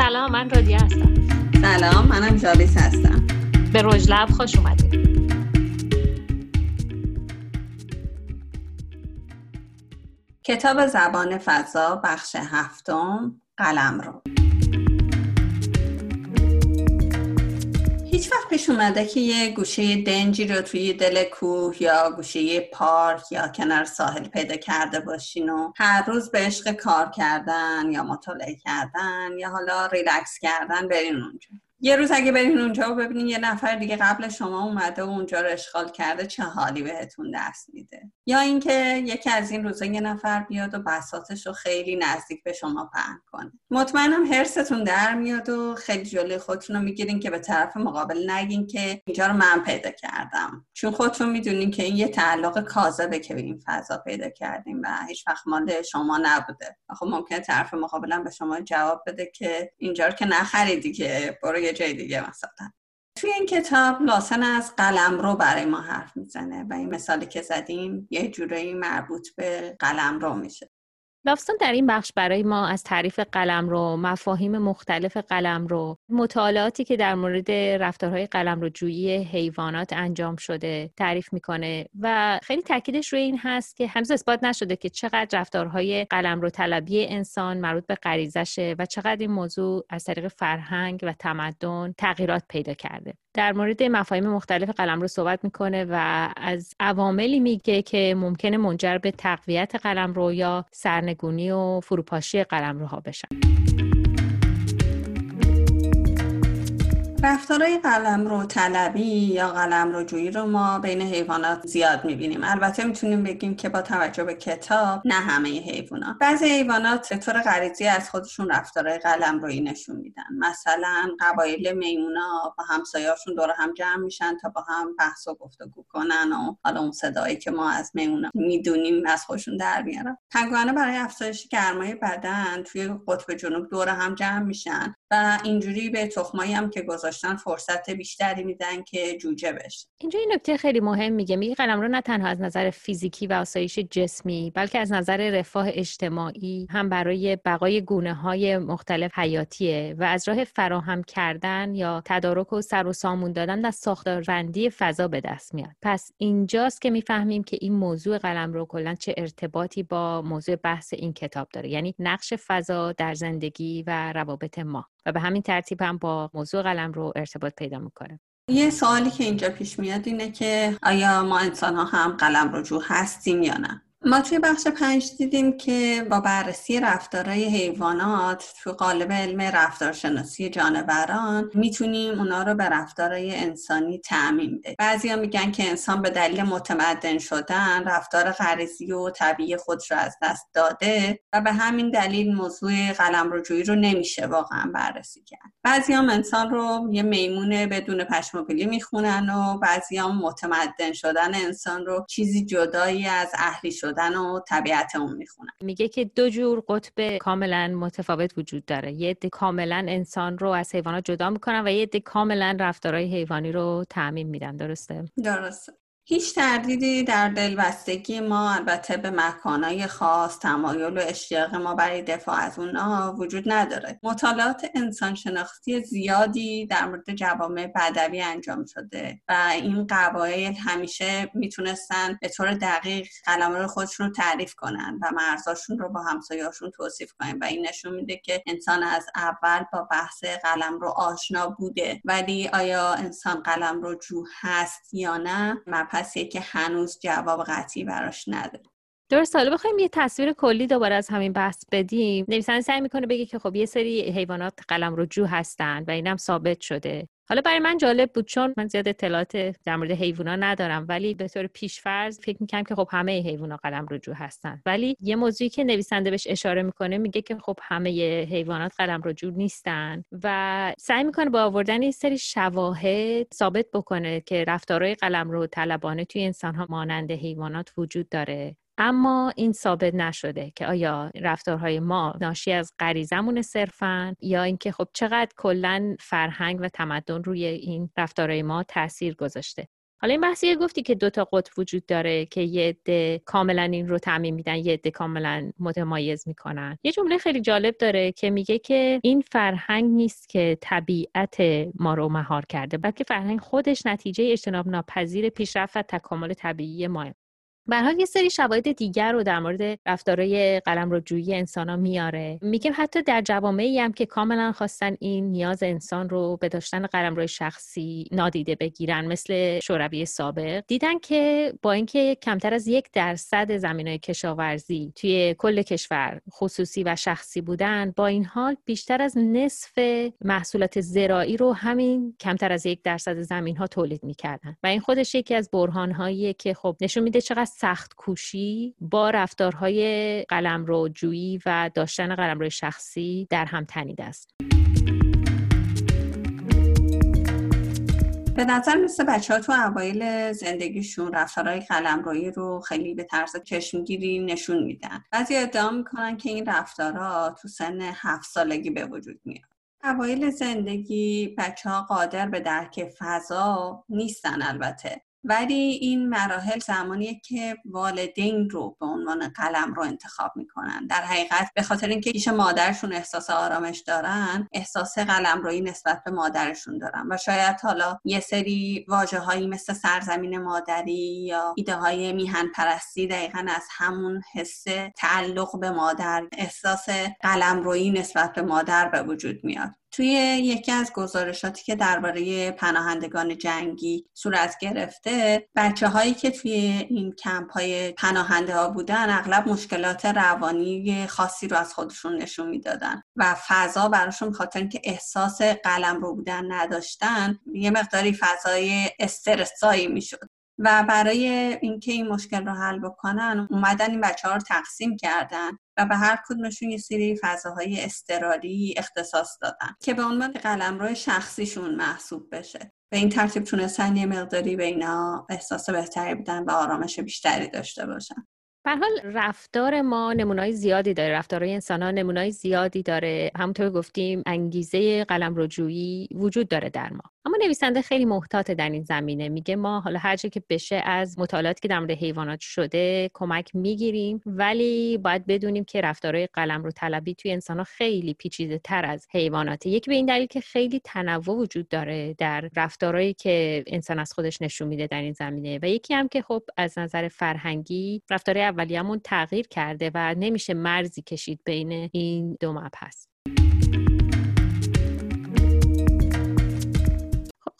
سلام من رادیه هستم. سلام منم جاویس هستم. به رجلب خوش اومدید. کتاب زبان فضا بخش هفتم قلم رو. پیش اومده که یه گوشه دنجی رو توی دل کوه یا گوشه پارک یا کنار ساحل پیدا کرده باشین و هر روز به عشق کار کردن یا مطالعه کردن یا حالا ریلکس کردن برین اونجا. یه روز اگه برین اونجا و ببینین یه نفر دیگه قبل شما اومده و اونجا رو اشغال کرده چه حالی بهتون دست میده؟ یا اینکه یکی از این روزا یه نفر بیاد و بساتش رو خیلی نزدیک به شما پهن کنه. مطمئنم حرستون در میاد و خیلی جلوی خودتون رو می‌گیرین که به طرف مقابل نگین که اینجا رو من پیدا کردم. چون خودتون می‌دونین که این یه تعلق کاذبه که به این فضا پیدا کردیم و هیچ وقت مال شما نبوده. خب ممکنه طرف مقابلم به شما جواب بده که اینجا رو که نخریدی که برو یه جای دیگه مثلا توی این کتاب لاسن از قلم رو برای ما حرف می‌زنه و این مثالی که زدیم یه جورایی مربوط به قلم رو میشه. لاوستون در این بخش برای ما از تعریف قلم رو مفاهیم مختلف قلم رو مطالعاتی که در مورد رفتارهای قلم رو جویی حیوانات انجام شده تعریف می‌کنه و خیلی تاکیدش روی این هست که هنوز اثبات نشده که چقدر رفتارهای قلم رو طلبی انسان مربوط به غریزشه و چقدر این موضوع از طریق فرهنگ و تمدن تغییرات پیدا کرده. در مورد مفاهیم مختلف قلم رو صحبت می‌کنه و از عواملی میگه که ممکنه منجر به تقویت قلم رو یا سرنگونی و فروپاشی قلم روها بشن. رفتارهای قلم رو طلبی یا قلم رو جویی رو ما بین حیوانات زیاد می‌بینیم. البته می‌تونیم بگیم که با توجه به کتاب نه همه حیوانات بعضی حیوانات به طور غریزی از خودشون رفتارهای قلم روی نشون میدن. مثلا قبایل میمونا با همسایهاشون دور هم جمع میشن تا با هم بحث و گفتگو کنن و حالا اون صدایی که ما از میمونا می‌دونیم از خودشون در میارن پنگوانه برای افزایش گرمای بدن توی قطب جنوب دور هم جمع میشن و اینجوری به تخمایی هم که گذاشتن فرصت بیشتری میدن که جوجه بشه. اینجا این نکته خیلی مهم میگه. میگه قلم رو نه تنها از نظر فیزیکی و آسایش جسمی بلکه از نظر رفاه اجتماعی هم برای بقای گونه های مختلف حیاتیه و از راه فراهم کردن یا تدارک و سر و سامون دادن در ساختاربندی فضا به دست میاد. پس اینجاست که می‌فهمیم که این موضوع قلم رو کلا چه ارتباطی با موضوع بحث این کتاب داره. یعنی نقش فضا در زندگی و روابط ما. و به همین ترتیب هم با موضوع قلم رو ارتباط پیدا می‌کنه. یه سوالی که اینجا پیش میاد اینه که آیا ما انسان ها هم قلم رجوع هستیم یا نه؟ ما توی بخش پنج دیدیم که با بررسی رفتارهای حیوانات تو قالب علم رفتارشناسی جانوران می‌تونیم اونا رو به رفتارهای انسانی تعمین بدیم. بعضیا میگن که انسان به دلیل متمدن شدن رفتار غریزی و طبیعی خودش رو از دست داده و به همین دلیل موضوع قلم رجوعی رو نمیشه واقعا بررسی کرد. بعضی هم انسان رو یه میمون بدون پشم و می‌خونن و بعضی هم متمدن شدن انسان رو چیزی جدایی از اهلی و طبیعت اون می‌خونن. میگه که دو جور قطب کاملا متفاوت وجود داره. یه عده کاملا انسان رو از حیوانات جدا می‌کنن و یه عده کاملا رفتارهای حیوانی رو تعمین میدن. درسته؟ درسته. هیچ تردیدی در دلبستگی ما البته به مکانهای خاص تمایل و اشتیاق ما برای دفاع از اونها وجود نداره. مطالعات انسان شناختی زیادی در مورد جوامع بدوی انجام شده و این قبایل همیشه می‌تونستن به طور دقیق قلمرو خودشون رو تعریف کنن و مرزاشون رو با همسایهاشون توصیف کنن و این نشون میده که انسان از اول با بحث قلم رو آشنا بوده. ولی آیا انسان قلم رو جو هست یا نه؟ مبحثیه که هنوز جواب قطعی براش نداره. درست. حالا بخوایم یه تصویر کلی دوباره از همین بحث بدیم. نویسنده سعی می‌کنه بگه که خب یه سری حیوانات قلم رو جو هستن و اینم ثابت شده. حالا برای من جالب بود چون من زیاد اطلاعات در مورد حیوونا ندارم ولی به طور پیشفرض فکر می‌کنم که خب همه حیوونا قلم رجوع هستن. ولی یه موضوعی که نویسنده بهش اشاره می‌کنه میگه که خب همه حیوانات قلم رجوع نیستن و سعی می‌کنه با آوردن یه سری شواهد ثابت بکنه که رفتارهای قلم رو طلبانه توی انسان ها مانند حیوانات وجود داره. اما این ثابت نشده که آیا رفتارهای ما ناشی از غریزمون صرفا یا اینکه خب چقدر کلا فرهنگ و تمدن روی این رفتارهای ما تاثیر گذاشته. حالا این بحثی گفتی که دو تا قطب وجود داره که یه عده کاملا این رو تعمین میدن یه عده کاملا متمایز می‌کنن. یه جمله خیلی جالب داره که میگه که این فرهنگ نیست که طبیعت ما رو مهار کرده بلکه فرهنگ خودش نتیجه اجتناب ناپذیر پیشرفت و تکامل طبیعی ما به یه سری شواهد دیگر رو در مورد رفتارهای قلم رو جویی انسان ها میاره. میگه حتی در جوامعی هم که کاملا خواستن این نیاز انسان رو به داشتن قلم روی شخصی نادیده بگیرن مثل شوروی سابق دیدن که با اینکه کمتر از یک درصد زمین های کشاورزی توی کل کشور خصوصی و شخصی بودن با این حال بیشتر از نصف محصولات زراعی رو همین کمتر از یک درصد زمین ها تولید می‌کردن. و این خودش یکی از برهان که خب نشون میده چقدر سخت کوشی با رفتارهای قلمرو جویی و داشتن قلمرو شخصی در هم تنیده است. به نظر مثل بچه ها تو اوایل زندگیشون رفتارهای قلمرویی رو خیلی به طرز چشمگیری نشون میدن. بعضی ادعا می‌کنن که این رفتارها تو سن هفت سالگی به وجود میاد. اوایل زندگی بچه ها قادر به درک فضا نیستن البته. ولی این مراحل زمانیه که والدین رو به عنوان قلم رو انتخاب می‌کنن در حقیقت به خاطر اینکه پیش مادرشون احساس آرامش دارن احساس قلم روی نسبت به مادرشون دارن و شاید حالا یه سری واجه هایی مثل سرزمین مادری یا ایده های میهن پرستی دقیقا از همون حس تعلق به مادر احساس قلم روی نسبت به مادر به وجود میاد. توی یکی از گزارشاتی که درباره پناهندگان جنگی صورت گرفته بچه هایی که توی این کمپ های پناهنده ها بودن اغلب مشکلات روانی خاصی رو از خودشون نشون می‌دادن و فضا براشون خاطر که احساس قلم رو بودن نداشتن یه مقداری فضای استرسایی می‌شد. و برای اینکه این مشکل رو حل بکنن اومدن این بچه ها رو تقسیم کردن و به هر کدومشون یه سری فضاهای استراری اختصاص دادن که به عنوان قلمرو شخصیشون محسوب بشه. به این ترتیب تونستن یه مقداری به اینا احساس بهتری بدن و آرامش بیشتری داشته باشن. به حال رفتار ما نمونای زیادی داره رفتارهای انسان ها نمونای زیادی داره. همونطور گفتیم انگیزه قلم رجوعی وجود داره در ما. اما نویسنده خیلی محتاط در این زمینه. میگه ما حالا هر که بشه از مطالعاتی که در مورد حیوانات شده کمک می‌گیریم ولی باید بدونیم که رفتارهای قلم رو طلبی توی انسان ها خیلی پیچیده تر از حیواناته. یکی به این دلیل که خیلی تنوع وجود داره در رفتارهایی که انسان از خودش نشون میده در این زمینه. و یکی هم که خب از نظر فرهنگی رفتارهای اولیه‌مون تغییر کرده و نمیشه مرزی کشید بین این دو مبحث.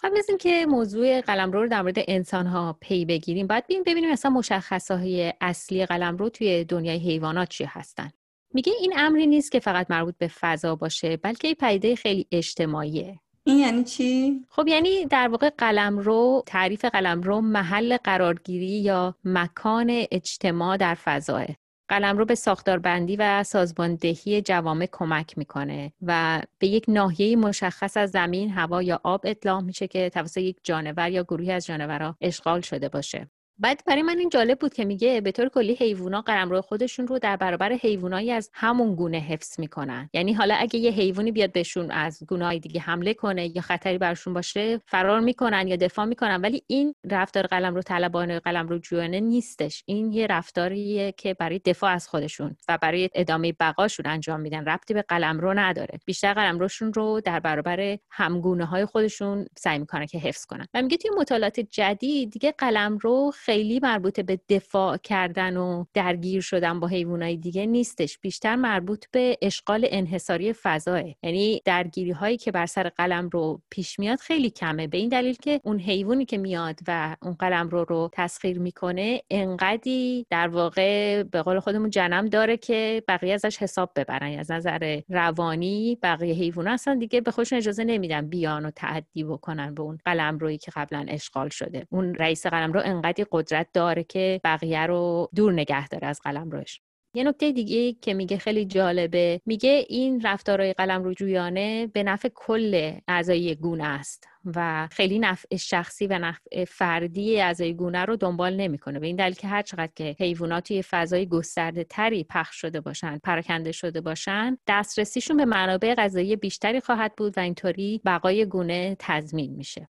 قبل از اینکه موضوع قلمرو رو در مورد انسان ها پی بگیریم باید ببینیم ببینیم اصلا مشخصه های اصلی قلمرو توی دنیای حیوانات چی هستن. میگه این امری نیست که فقط مربوط به فضا باشه بلکه این پدیده خیلی اجتماعیه. این یعنی چی؟ خب یعنی در واقع قلمرو تعریف قلمرو محل قرارگیری یا مکان اجتماع در فضاه قلمرو به ساختاربندی و سازماندهی جوامع کمک می‌کنه و به یک ناحیه مشخص از زمین، هوا یا آب اطلاع میشه که توسط یک جانور یا گروهی از جانورها اشغال شده باشه. بعد برای من این جالب بود که میگه به طور کلی حیوونا قلمرو خودشون رو در برابر حیوانایی از همون گونه حفظ می‌کنن. یعنی حالا اگه یه حیوانی بیاد بهشون از گونه دیگه حمله کنه یا خطری برشون باشه فرار می‌کنن یا دفاع می‌کنن. ولی این رفتار قلمرو طلبانه قلمرو جویانه نیستش. این یه رفتاریه که برای دفاع از خودشون و برای ادامه بقاشون انجام میدن. ربطی به قلمرو نداره. بیشتر قلمروشون رو در برابر همگونه های خودشون سعی می‌کنن که حفظ کنن. و میگه توی مطالعات جدید دیگه قلمرو خیلی مربوط به دفاع کردن و درگیر شدن با حیوانات دیگه نیستش. بیشتر مربوط به اشغال انحصاری فضاه یعنی درگیری هایی که بر سر قلم رو پیش میاد خیلی کمه. به این دلیل که اون حیوانی که میاد و اون قلم رو رو تسخیر می‌کنه انقدی در واقع به قول خودمون جنم داره که بقیه ازش حساب ببرن. از نظر روانی بقیه حیوان اصلا دیگه به خودشون اجازه نمیدن بیان و تعدی بکنن به اون قلم روی که قبلا اشغال شده. اون رئیس قلم رو انقدی قدرت داره که بقیه رو دور نگه داره از قلم روش. یه نکته دیگه که میگه خیلی جالبه میگه این رفتارهای قلم رجویانه به نفع کل اعضای گونه است و خیلی نفع شخصی و نفع فردی اعضای گونه رو دنبال نمی‌کنه. به این دلیل که هر چقدر که حیوانات توی فضای گسترده تری پخش شده باشن پراکنده شده باشن دسترسیشون به منابع غذایی بیشتری خواهد بود و اینطوری بقای گونه تضمین میشه.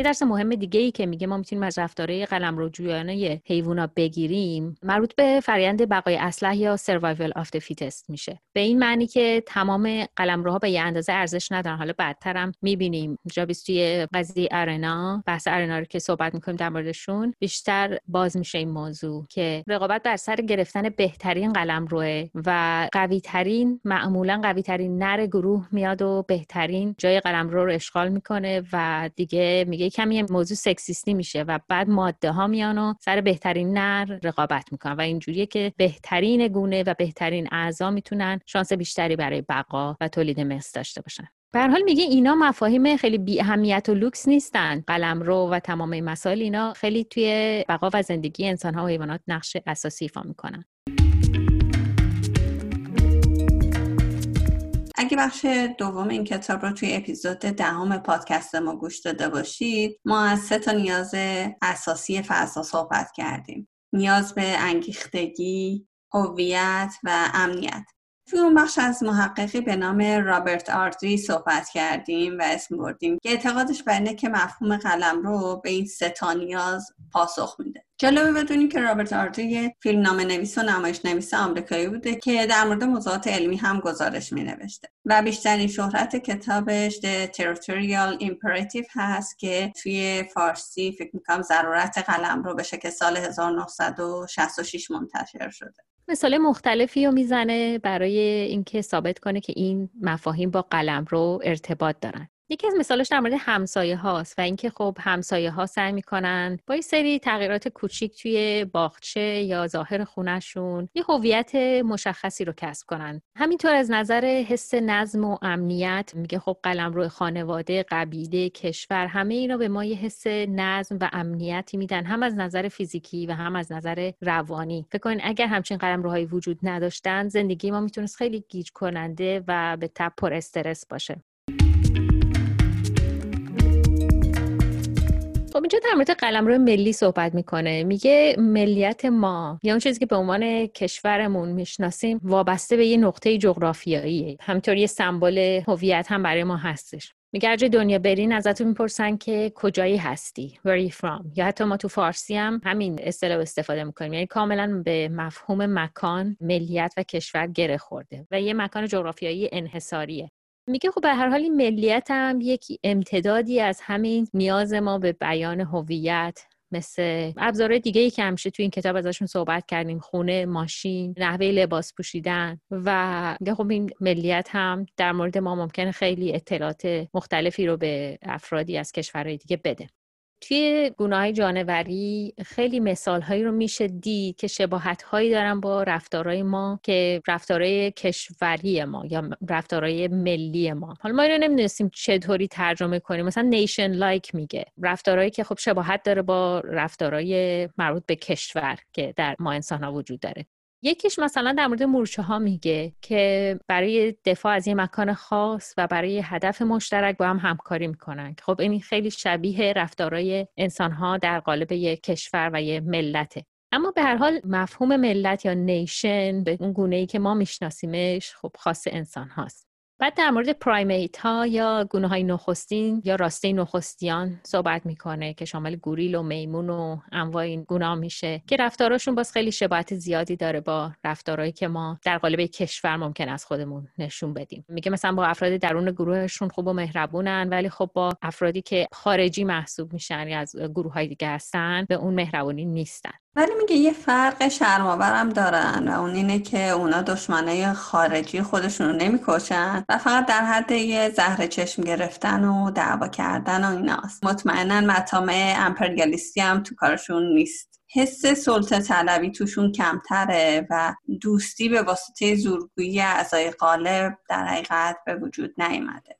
یه درس مهم دیگه ای که میگه ما می‌تونیم از رفتاره قلمروجویانه حیوونا بگیریم مربوط به فرآیند بقای اسلح یا survival of the fittest میشه. به این معنی که تمام قلمروها به یه اندازه ارزش ندارن. حالا بعدترم می‌بینیم. جابیس توی قضیه ارنا بحث ارنا رو که صحبت می‌کنیم در موردشون بیشتر باز میشه این موضوع که رقابت بر سر گرفتن بهترین قلمروه و قوی ترین معمولا قوی ترین نر گروه میاد و بهترین جای قلمرو رو اشغال می‌کنه و دیگه میگه کمی موضوع سکسیستی میشه و بعد ماده ها میان و سر بهترین نر رقابت می‌کنن و اینجوریه که بهترین گونه و بهترین اعضا می‌تونن شانس بیشتری برای بقا و تولید مثل داشته باشن. به حال میگه اینا مفاهیم خیلی بی اهمیت و لوکس نیستن. قلم رو و تمام مسائل اینا خیلی توی بقا و زندگی انسان ها و حیوانات نقش اساسی ایفا می‌کنن. اگه بخش دوم این کتاب رو توی اپیزود دهم پادکست ما گوش داده باشید ما از سه تا نیاز اساسی فضا صحبت کردیم. نیاز به انگیختگی هویت و امنیت. توی اون بخش از محققی به نام رابرت آردری صحبت کردیم و اسم بردیم که اعتقادش بر اینه که مفهوم قلمرو به این سه نیاز پاسخ میده. جالبه بدونیم که رابرت آردری یه فیلم‌نامه نویس و نمایش نویس آمریکایی بوده که در مورد موضوعات علمی هم گزارش می نوشته و بیشترین شهرت کتابش The Territorial Imperative هست که توی فارسی فکر می‌کنم ضرورت قلمرو به شکل سال 1966 منتشر شده. مثال مختلفی رو می‌زنه برای اینکه ثابت کنه که این مفاهیم با قلم رو ارتباط دارن. یکی از مثالش در مورد همسایه هاست و اینکه خب همسایه ها سعی می‌کنن با یه سری تغییرات کوچیک توی باغچه یا ظاهر خونهشون یه هویت مشخصی رو کسب کنن. همینطور از نظر حس نظم و امنیت میگه خب قلم روی خانواده قبیله کشور همه اینا به ما یه حس نظم و امنیتی میدن هم از نظر فیزیکی و هم از نظر روانی. فکر کنین اگر همچین قلم روهایی وجود نداشتن زندگی ما می‌تونست خیلی گیج کننده و به تب پر استرس باشه. خب اینجا در مورد قلمرو ملی صحبت می‌کنه. میگه ملیت ما یا اون چیزی که به عنوان کشورمون می‌شناسیم وابسته به یه نقطه جغرافیایی. همینطور یه سمبل هویت هم برای ما هستش. میگه هر دنیا برین ازتون می‌پرسن که کجایی هستی؟ Where you from? یا حتی ما تو فارسی هم همین اصطلاح استفاده می‌کنیم. یعنی کاملا به مفهوم مکان ملیت و کشور گره خورده و یه مکان جغرافیایی انحصاریه. میگه خب به هر حال این ملیت هم یک امتدادی از همین نیاز ما به بیان هویت مثل ابزارهای دیگه ای که همیشه توی این کتاب ازشون صحبت کردیم خونه ماشین نحوه لباس پوشیدن و خب این ملیت هم در مورد ما ممکنه خیلی اطلاعات مختلفی رو به افرادی از کشورهای دیگه بده. توی گناه جانوری خیلی مثال هایی رو میشه دید که شباهت هایی دارن با رفتارهای ما که رفتارهای کشوری ما یا رفتارهای ملی ما. حالا ما اینو نمی‌دونستیم چطوری ترجمه کنیم. مثلا نیشن لایک میگه. رفتارهایی که خب شباهت داره با رفتارهای مربوط به کشور که در ما انسان ها وجود داره. یکیش مثلا در مورد مورچه ها میگه که برای دفاع از یه مکان خاص و برای هدف مشترک با هم همکاری می‌کنن. خب این خیلی شبیه رفتارای انسان ها در قالب یک کشور و یه ملته. اما به هر حال مفهوم ملت یا نیشن به اون گونه ای که ما میشناسیمش خب خاص انسان هاست. بعد در مورد پرایمیت ها یا گونه های نخستین یا راسته نخستیان صحبت می‌کنه که شامل گوریل و میمون و انواع این گونه میشه که رفتاراشون باز خیلی شباهت زیادی داره با رفتارهایی که ما در قالب کشور ممکن از خودمون نشون بدیم. میگه مثلا با افراد درون گروهشون خوب و مهربونن ولی خب با افرادی که خارجی محسوب میشن یا از گروه های دیگه هستن به اون مهربونی نیستن. ولی میگه یه فرق شرماورم دارن و اون اینه که اونا دشمنای خارجی خودشون رو نمی‌کشن و فقط در حد یه زهر چشم گرفتن و دعوا کردن و ایناست. مطمئنا مطامع امپریالیستی هم تو کارشون نیست. حس سلطه طلبی توشون کمتره و دوستی به واسطه زورگویی اعضای قالب در حقیقت به وجود نیامده.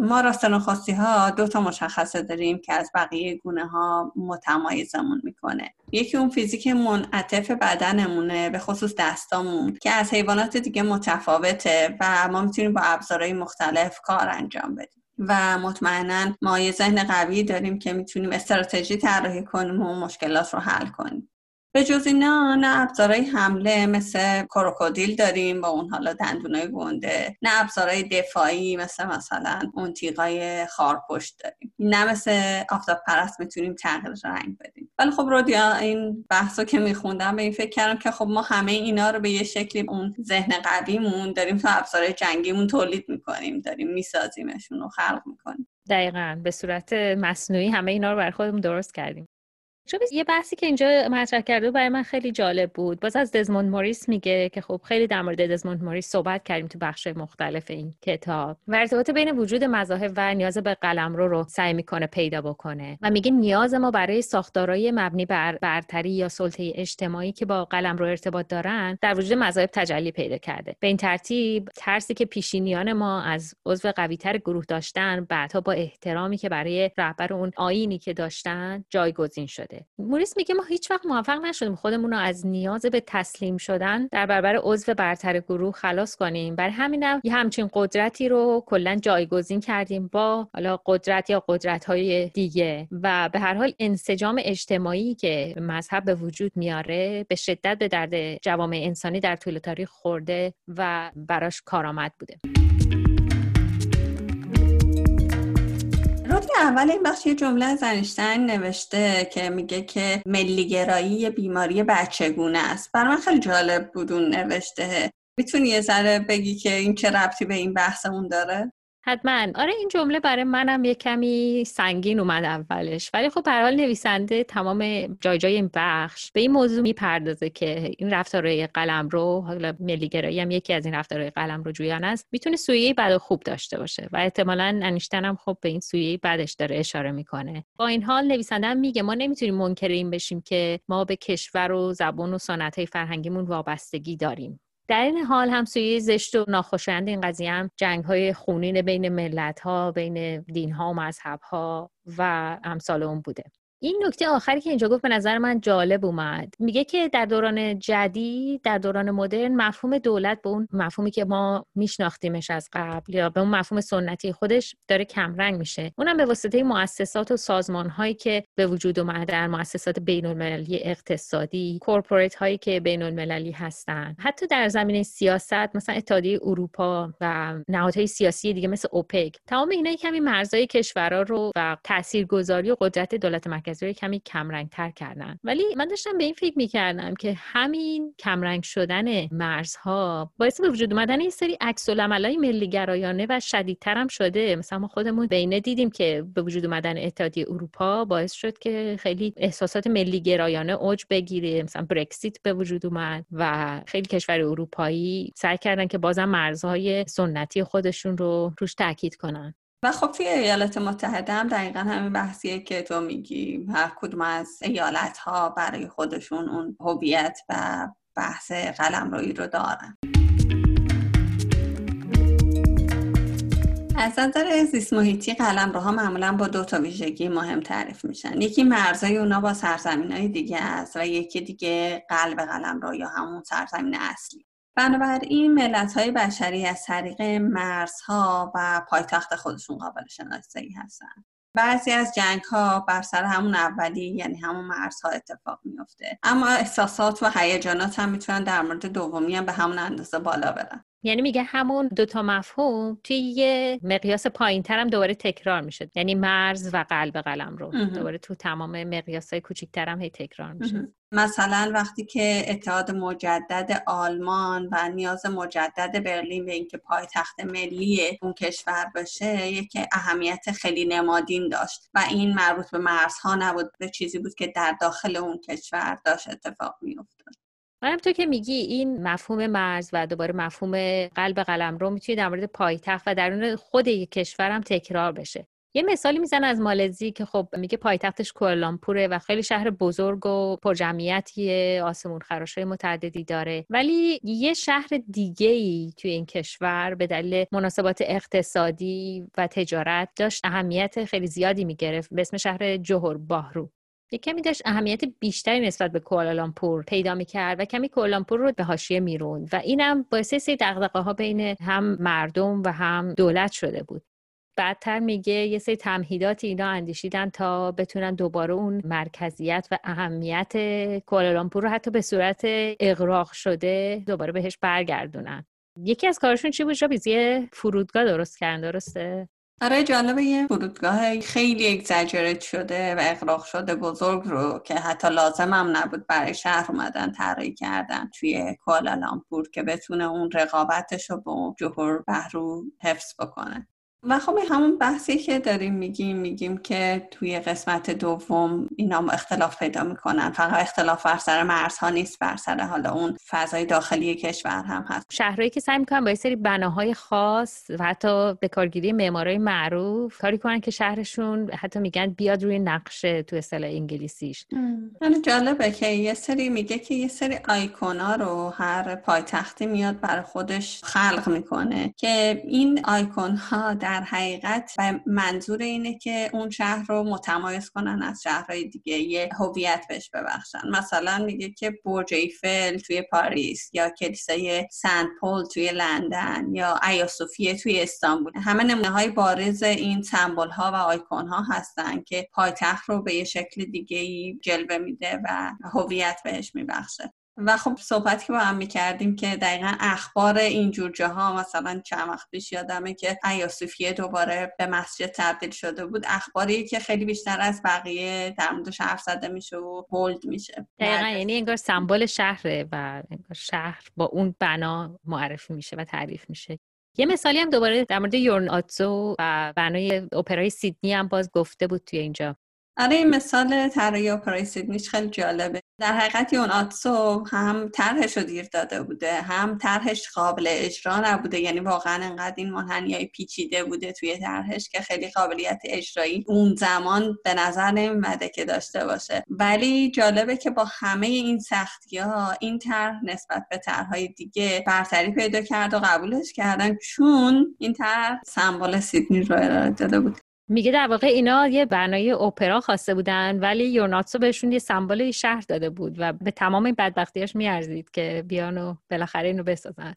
ما راستنخواستی ها دو تا مشخصه داریم که از بقیه گونه ها متمایزمون می‌کنه. یکی اون فیزیک منعطف بدنمونه به خصوص دستامون که از حیوانات دیگه متفاوته و ما می‌تونیم با ابزارهای مختلف کار انجام بدیم. و مطمئنا ما یه ذهن قوی داریم که می‌تونیم استراتژی طراحی کنیم و مشکلات رو حل کنیم. به جز اینا نه ابزارهای حمله مثل کروکودیل داریم با اون حالا دندونای گنده نه ابزارهای دفاعی مثل مثلا اون تیغای خارپشت داریم. نه مثل آفتاب پرست می‌تونیم تغییر رنگ بدیم. ولی خب رودیا این بحثو که میخوندم به این فکر کردم که خب ما همه اینا رو به یه شکلی اون ذهن قویمون داریم تو ابزارهای جنگیمون تولید می‌کنیم داریم میسازیمشون و خلق می‌کنیم. دقیقا به صورت مصنوعی همه اینا رو برای خودمون درست کردیم. چون یه بحثی که اینجا مطرح کرده برای من خیلی جالب بود. باز از دزموند موریس میگه که خب خیلی در مورد دزموند موریس صحبت کردیم تو بخش مختلف این کتاب و ارتباط بین وجود مذاهب و نیاز به قلمرو رو سعی می‌کنه پیدا بکنه و میگه نیاز ما برای ساختارهای مبنی بر برتری یا سلطه اجتماعی که با قلمرو ارتباط دارن در وجود مذاهب تجلی پیدا کرده. به این ترتیب ترسی که پیشینیان ما از عضو قویتر گروه داشتن بعدها با احترامی که برای رهبر اون آینی که داشتن جایگزین شده. موریس میگه ما هیچ وقت موفق نشدیم خودمون رو از نیاز به تسلیم شدن در برابر عضو برتر گروه خلاص کنیم. برای همینم یه همچین قدرتی رو کلا جایگزین کردیم با حالا قدرت یا قدرت های دیگه. و به هر حال انسجام اجتماعی که مذهب به وجود میاره به شدت به درد جوامع انسانی در طول تاریخ خورده و براش کارآمد بوده. اول این بخش یه جمله از انیشتین نوشته که میگه که ملیگرایی بیماری بچگونه است. برای من خیلی جالب بود اون نوشته. می‌تونی یه ذره بگی که این چه ربطی به این بحثمون داره؟ حتما. آره این جمله برای منم یه کمی سنگین اومد اولش. ولی خب به نویسنده تمام جای جای این بخش به این موضوع می‌پردازه که این رفتارهای قلم رو حالا ملیگرایی هم یکی از این رفتارهای قلم رو جویان است می‌تونه سویه بد و خوب داشته باشه و احتمالا انیشتن هم خب به این سویه بدش داره اشاره می‌کنه. با این حال نویسنده میگه ما نمی‌تونیم منکر این بشیم که ما به کشور و زبان و سنت های فرهنگیمون وابستگی داریم. در این حال هم سوی زشت و ناخوشایند این قضیه هم جنگ های خونین بین ملت ها بین دین ها و مذهب ها و امثال اون بوده. این نکته آخری که اینجا گفت به نظر من جالب اومد. میگه که در دوران جدید در دوران مدرن مفهوم دولت به اون مفهومی که ما میشناختیمش از قبل یا به اون مفهوم سنتی خودش داره کمرنگ میشه. اونم به واسطه مؤسسات و سازمان هایی که به وجود اومده در مؤسسات بین المللی اقتصادی کورپوریت هایی که بین المللی هستن. حتی در زمینه سیاست مثلا اتحادیه اروپا و نهادهای سیاسی دیگه مثل اوپک. تمام اینا کمی مرزهای کشورها رو و تاثیرگذاری و قدرت دولت مرکزی کمی کمرنگ تر کردن. ولی من داشتم به این فکر می‌کردم که همین کمرنگ شدن مرزها باعث به وجود اومدن این سری عکس العملای ملی گرایانه و شدیدتر هم شده. مثلا ما خودمون بینه دیدیم که به وجود اومدن اتحادیه اروپا باعث شد که خیلی احساسات ملی گرایانه اوج بگیره. مثلا برکسیت به وجود اومد و خیلی کشور اروپایی سعی کردن که بازم مرزهای سنتی خودشون رو روش تاکید کنن. و خب توی ایالات متحده هم دقیقا همین بحثیه که تو میگی هر کدوم از ایالت ها برای خودشون اون هویت و بحث قلم روی رو دارن. از نظر زیست محیطی قلم ها معمولا با دو تا ویژگی مهم تعریف میشن. یکی مرزای اونا با سرزمین های دیگه است و یکی دیگه قلب قلم رو یا همون سرزمین اصلی. بنابراین ملت های بشری از طریق مرزها و پایتخت خودشون قابل شناسایی هستن. بعضی از جنگ ها بر سر همون اولی یعنی همون مرزها اتفاق میفته اما احساسات و هیجانات هم می‌تونن در مورد دومی هم به همون اندازه بالا برن. یعنی میگه همون دوتا مفهوم توی یه مقیاس پایین هم دوباره تکرار میشه یعنی مرز و قلب قلم رو دوباره تو تمام مقیاس های هم هی تکرار میشه مثلا وقتی که اتحاد مجدد آلمان و نیاز مجدد برلین به اینکه پایتخت ملی اون کشور باشه یک اهمیت خیلی نمادین داشت و این مربوط به مرزها نبود به چیزی بود که در داخل اون کشور داشت اتفاق میافتاد. و تو که میگی این مفهوم مرز و دوباره مفهوم قلب قلم رو می‌تونی در مورد پایتخت و درون خود یک کشورم تکرار بشه. یه مثالی میزن از مالزی که خب میگه پایتختش کوالالامپوره و خیلی شهر بزرگ و پرجمعیتی آسمون خراشای متعددی داره. ولی یه شهر دیگه ای توی این کشور به دلیل مناسبات اقتصادی و تجارت داشت اهمیت خیلی زیادی می‌گرفت به اسم شهر جوهر باهرو. یک کمی داشت اهمیت بیشتری نسبت به کوالالامپور پیدا می‌کرد و کمی کوالالامپور رو به حاشیه می‌روند و اینم باعث سری دغدغه ها بین هم مردم و هم دولت شده بود. بعدتر میگه یه سری تمهیدات اینا اندیشیدن تا بتونن دوباره اون مرکزیت و اهمیت کوالالامپور رو حتی به صورت اغراق شده دوباره بهش برگردونن. یکی از کارشون چی بود یه فرودگاه درست کردن درسته؟ آره جالبه یه فرودگاه خیلی اگزاجرت شده و اقراق شده بزرگ رو که حتی لازم هم نبود برای شهر اومدن طراحی کردن توی کوالالامپور که بتونه اون رقابتش رو با جهور بهرو حفظ بکنه. و خب همون بحثی که داریم میگیم میگیم که توی قسمت دوم اینا اختلاف پیدا می‌کنن. فقط اختلاف بر سر مرزها نیست بر سر حالا اون فضای داخلی کشور هم هست. شهرهایی که سعی می‌کنن با سری بناهای خاص و حتی به کارگیری معمارای معروف کاری کنن که شهرشون حتی میگن بیاد روی نقشه تو اصطلاح انگلیسیش. خیلی جالبه که یه سری میگه که یه سری آیکونا رو هر پایتختی میاد برای خودش خلق می‌کنه که این آیکون ها در حقیقت و منظور اینه که اون شهر رو متمایز کنن از شهرهای دیگه. یه هویت بهش ببخشن. مثلا میگه که برج ایفل توی پاریس یا کلیسای سنت پول توی لندن یا ایاسوفیه توی استانبول. همه نمونه های بارز این سمبل ها و آیکون ها هستن که پایتخت رو به یه شکل دیگه ای جلوه میده و هویت بهش میبخشه. و خب صحبت که با هم می‌کردیم که دقیقا اخبار اینجور جاها مثلا چند وقت پیش یادمه که ایاسوفیه دوباره به مسجد تبدیل شده بود. اخباری که خیلی بیشتر از بقیه در موردش حرف زده میشه و بولد میشه. دقیقا یعنی انگار سمبل شهره و انگار شهر با اون بنا معرفی میشه و تعریف میشه. یه مثالی هم دوباره در مورد یورن آتزو و بنای اپرای سیدنی هم باز گفته بود توی اینجا. آره این مثال طراحی اپرای سیدنیش خیلی جالبه. در حقیقت اون آتسو هم طرحش رو دیر داده بوده هم طرحش قابل اجرا نبوده. یعنی واقعا انقدر این منحنی پیچیده بوده توی طرحش که خیلی قابلیت اجرایی اون زمان به نظر نمیمده که داشته باشه. ولی جالبه که با همه این سختی ها این طرح نسبت به طرحهای دیگه برتری پیدا کرد و قبولش کردن چون این طرح سمبل سیدنی رو ارائه داده بود. میگه در واقع اینا یه بنای اپرا خواسته بودن ولی یورناتسو بهشون یه سمبل شهر داده بود و به تمام این بدبختیاش میارزید که بیان و بالاخره اینو بسازن.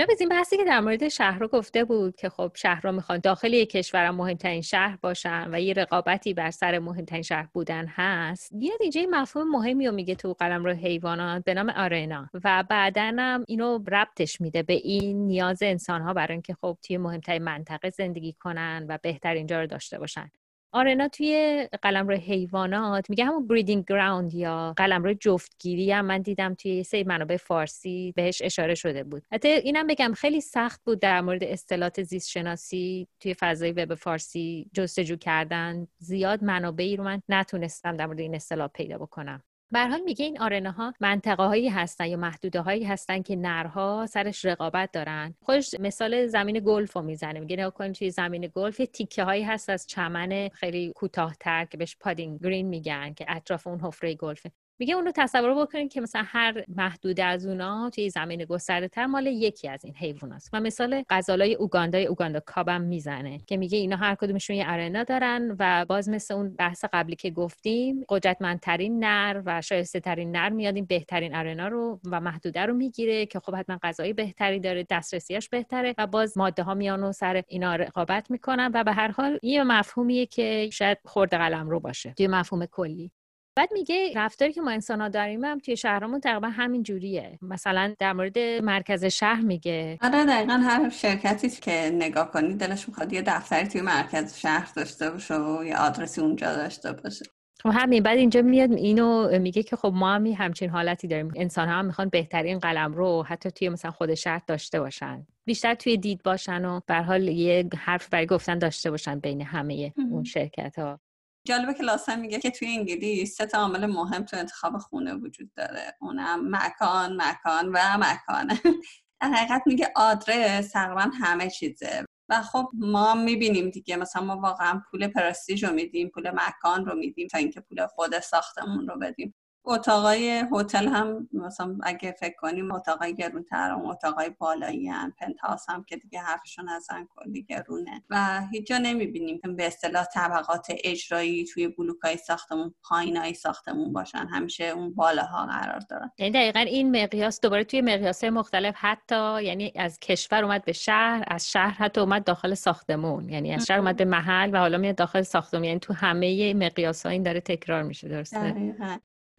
اینجا این بحثی که در مورد شهر رو گفته بود که خب شهر رو می‌خوان داخل یک کشور مهمترین شهر باشن و یه رقابتی بر سر مهمترین شهر بودن هست. بیاد اینجا مفهوم مهمی رو میگه تو قلم رو حیوانات به نام آرنا و بعدا هم اینو ربطش میده به این نیاز انسان ها برای اینکه خب توی مهمترین منطقه زندگی کنن و بهتر اینجا رو داشته باشن. arena توی قلمرو حیوانات میگه همون breeding ground یا قلمرو جفتگیری هم من دیدم توی سه منابع فارسی بهش اشاره شده بود. حتی اینم بگم خیلی سخت بود در مورد اصطلاحات زیست شناسی توی فضای وب فارسی جستجو کردن. زیاد منابعی رو من نتونستم در مورد این اصطلاح پیدا بکنم. به حال میگه این arena ها منطقه هایی هستن یا محدوده هایی هستن که نرها سرش رقابت دارن. خودش مثال زمین گلف رو می‌زنه میگه نگاه کنید توی زمین گلف یه تیکه هایی هست از چمن خیلی کوتاهتر که بهش putting green میگن که اطراف اون حفره گلفه. میگه اون رو تصور بکنید که مثلا هر محدود از اونا توی زمین گسترده تر مال یکی از این حیوانات و مثال غزالای اوگاندا اوگاندا کابم می‌زنه که میگه اینا هر کدومشون یه ارنا دارن و باز مثل اون بحث قبلی که گفتیم قدرتمندترین نر و شایسته ترین نر میاد این بهترین ارنا رو و محدوده رو می‌گیره که خب حتما غذای بهتری داره دسترسیاش بهتره و باز ماده ها میان و سر اینا رقابت می‌کنن و به هر حال یه مفهومیه که شاید خورده قلم رو باشه توی مفهوم کلی. بعد میگه رفتاری که ما انسان ها داریم هم توی شهرمون تقریبا همین جوریه. مثلا در مورد مرکز شهر میگه. آره دقیقا هر شرکتی که نگاه کنی دلش می‌خواد یه دفتری توی مرکز شهر داشته باشه و یه آدرسی اونجا داشته باشه. خب همین بعد اینجا میاد اینو میگه که خب ما هم همچین حالتی داریم. انسان ها هم می‌خوان بهترین قلم رو حتی توی مثلا خود شهر داشته باشن. بیشتر توی دید باشن و به حال یه حرف برای گفتن داشته باشن بین همه اون شرکت ها جالبه که لاسن میگه که توی انگلیس سه تا عامل مهم تو انتخاب خونه وجود داره. اونم مکان مکان و مکان. در حقیقت میگه آدرس تقریبا همه چیزه. و خب ما می‌بینیم دیگه مثلا ما واقعا پول پرستیژ رو میدیم پول مکان رو میدیم تا اینکه پول خود ساختمون رو بدیم. اتاقای هتل هم مثلا اگه فکر کنیم اتاقای گرونتر هم اتاقای بالایی هم پنتاس هم که دیگه حرفشون ازن کلی گرونه و هیچ جا نمی‌بینیم به اصطلاح طبقات اجرایی توی بلوکای ساختمون پایینای ساختمون باشن. همیشه اون بالاها قرار دارن. یعنی دقیقا این مقیاس دوباره توی مقیاس مختلف حتی یعنی از کشور اومد به شهر از شهر حتی اومد داخل ساختمون. یعنی از شهر اومد به محل و حالا میاد داخل ساختمون. یعنی تو همه مقیاس ها این داره تکرار میشه درسته؟ یعنی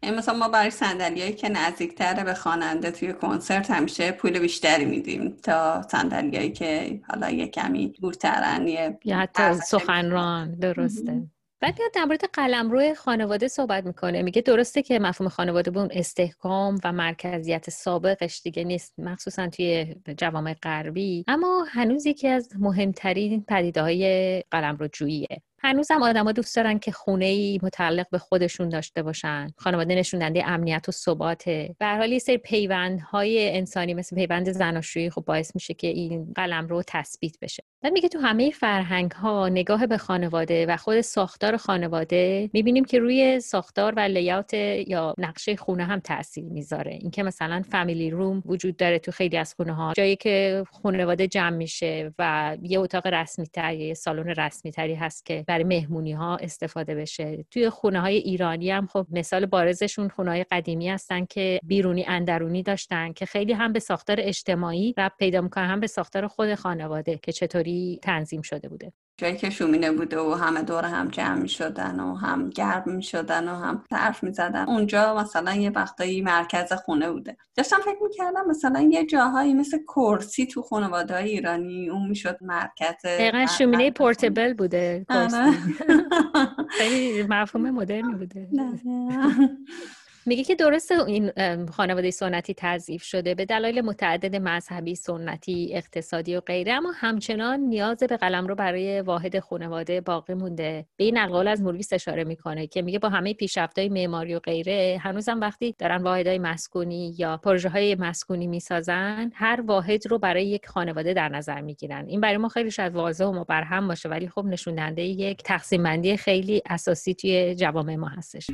مثلا ما برای صندلیایی که نزدیکتره به خواننده توی کنسرت همیشه پول بیشتری میدیم تا صندلیایی که حالا یه کمی دورترن یا حتی سخنران درسته. بعد میاد در مورد قلمرو خانواده صحبت می‌کنه. میگه درسته که مفهوم خانواده به اون استحکام و مرکزیت سابقش دیگه نیست مخصوصا توی جوامع غربی. اما هنوز یکی از مهمترین پدیده های قلمرو جوییه هنوزم آدما دوست دارن که خونه ای متعلق به خودشون داشته باشن. خانواده نشون دهنده امنیت و ثباته به حال یه سری پیوندهای انسانی مثل پیوند زناشویی خب باعث میشه که این قلم رو تثبیت بشه. بعد میگه تو همه فرهنگ ها نگاه به خانواده و خود ساختار خانواده می‌بینیم که روی ساختار و لیات یا نقشه خونه هم تاثیر می‌ذاره. اینکه مثلا فامیلی روم وجود داره تو خیلی از خونه ها جایی که خانواده جمع میشه و یه اتاق رسمی تر سالن رسمی تری هست که برای مهمونی ها استفاده بشه. توی خونه های ایرانی هم خب مثال بارزشون خونه های قدیمی هستن که بیرونی اندرونی داشتن که خیلی هم به ساختار اجتماعی رب پیدا می‌کنن هم به ساختار خود خانواده که چطوری تنظیم شده بوده. جایی که شومینه بوده و همه دور هم جمع می شدن و هم گرم می شدن و هم طرف می زدن اونجا مثلا یه وقتایی مرکز خونه بوده. داشتم فکر می‌کردم مثلا یه جاهایی مثل کرسی تو خانواده های ایرانی اون می‌شد مرکز دقیقا شومینه پورتبل بوده آره. خیلی مفهوم مدرنی بوده. میگه که درسته این خانواده سنتی تضعیف شده به دلایل متعدد مذهبی سنتی اقتصادی و غیره اما همچنان نیاز به قلم رو برای واحد خانواده باقی مونده. به این اقوال از مورویس اشاره می‌کنه که میگه با همه پیشرفت‌های معماری و غیره هنوزم وقتی دارن واحدهای مسکونی یا پروژه های مسکونی می‌سازن هر واحد رو برای یک خانواده در نظر می‌گیرن. این برای ما خیلی شاید واضح و مبرهم باشه ولی خب نشون دهنده یک تقسیم بندی خیلی اساسی توی جوامع ما هستش.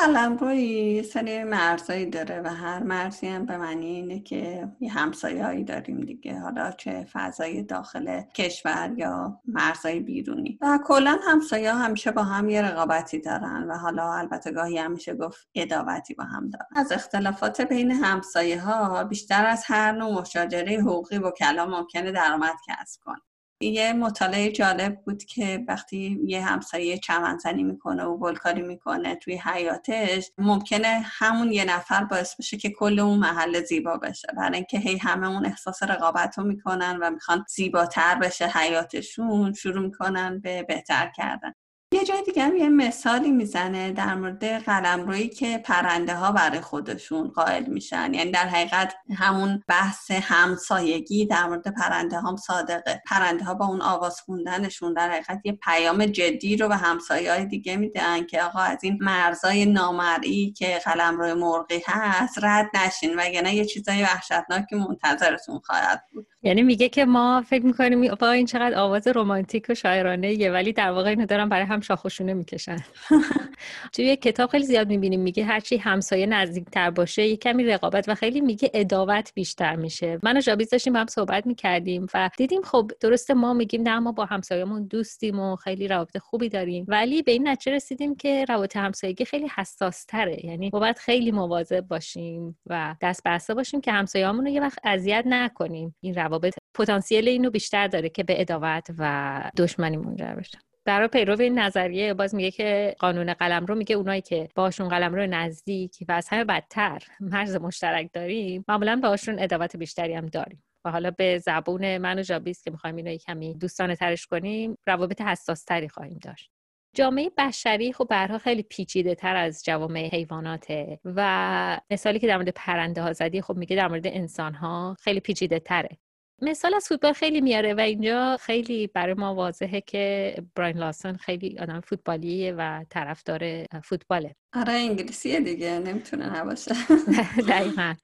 قلم روی سری مرزایی داره و هر مرزی هم به معنی اینه که یه همسایه هایی داریم دیگه. حالا چه فضای داخل کشور یا مرزای بیرونی. و کلا همسایه همیشه با هم یه رقابتی دارن و حالا البته گاهی همیشه گفت اداوتی با هم دارن. از اختلافات بین همسایه ها بیشتر از هر نوع مشاجره حقوقی و کلام ممکنه درآمد کسب کنه. یه مطالعه جالب بود که وقتی یه همسایه چمنزنی می‌کنه و گلکاری می‌کنه توی حیاتش ممکنه همون یه نفر باعث بشه که کل اون محل زیبا بشه. برای اینکه هی همه اون احساس رقابت رو می‌کنن و می‌خوان زیباتر بشه حیاتشون شروع می‌کنن به بهتر کردن. یه جای دیگه هم یه مثالی می‌زنه در مورد قلمرویی که پرنده ها برای خودشون قائل میشن. یعنی در حقیقت همون بحث همسایگی در مورد پرنده هم صادقه. پرنده ها با اون آواز خوندنشون در حقیقت یه پیام جدی رو به همسایه های دیگه میدن که آقا از این مرزای نامرئی که قلمرو مرغی هست رد نشین وگرنه یه چیزای وحشتناکی منتظرتون خواهد بود. یعنی میگه که ما فکر می‌کنیم با این چقدر آواز رمانتیک و شاعرانه ولی در واقع اینو دارن برای هم شاخشونه می‌کشن. توی کتاب خیلی زیاد می‌بینیم میگه هرچی همسایه نزدیکتر باشه یه کمی رقابت و خیلی میگه اداوت بیشتر میشه. من و جابیز داشتیم هم صحبت می‌کردیم و دیدیم خب درسته ما میگیم نه ما با همسایه‌مون دوستیم و خیلی روابط خوبی داریم. ولی به این نتیجه رسیدیم که روابط همسایگی خیلی حساس تره یعنی باید خیلی مواظب باشیم و دست بسته باشیم که همسایه‌مون رو یه وقت اذیت نکنیم. این روابط پتانسیل اینو بیشتر داره که به اداوت و دشمنی منجر بشه. برای پیرو این نظریه باز میگه که قانون قلم رو میگه اونایی که باشون قلم رو نزدیک و از همه بدتر مرز مشترک داریم معمولا باشون اداوت بیشتری هم داریم. و حالا به زبون من و جابیست که می‌خوایم اینو کمی دوستانه ترش کنیم روابط حساس تری خواهیم داشت. جامعه بشری خب برها خیلی پیچیده تر از جوامع حیواناته و مثالی که در مورد پرنده ها زدی خب میگه در مورد انسان ها خیلی پیچیده تره. مثال از فوتبال خیلی میاره و اینجا خیلی برای ما واضحه که براین لاسون خیلی آدم فوتبالیه و طرفدار فوتباله. آره انگلیسیه دیگه نمی‌تونه نباشه. دقیقا.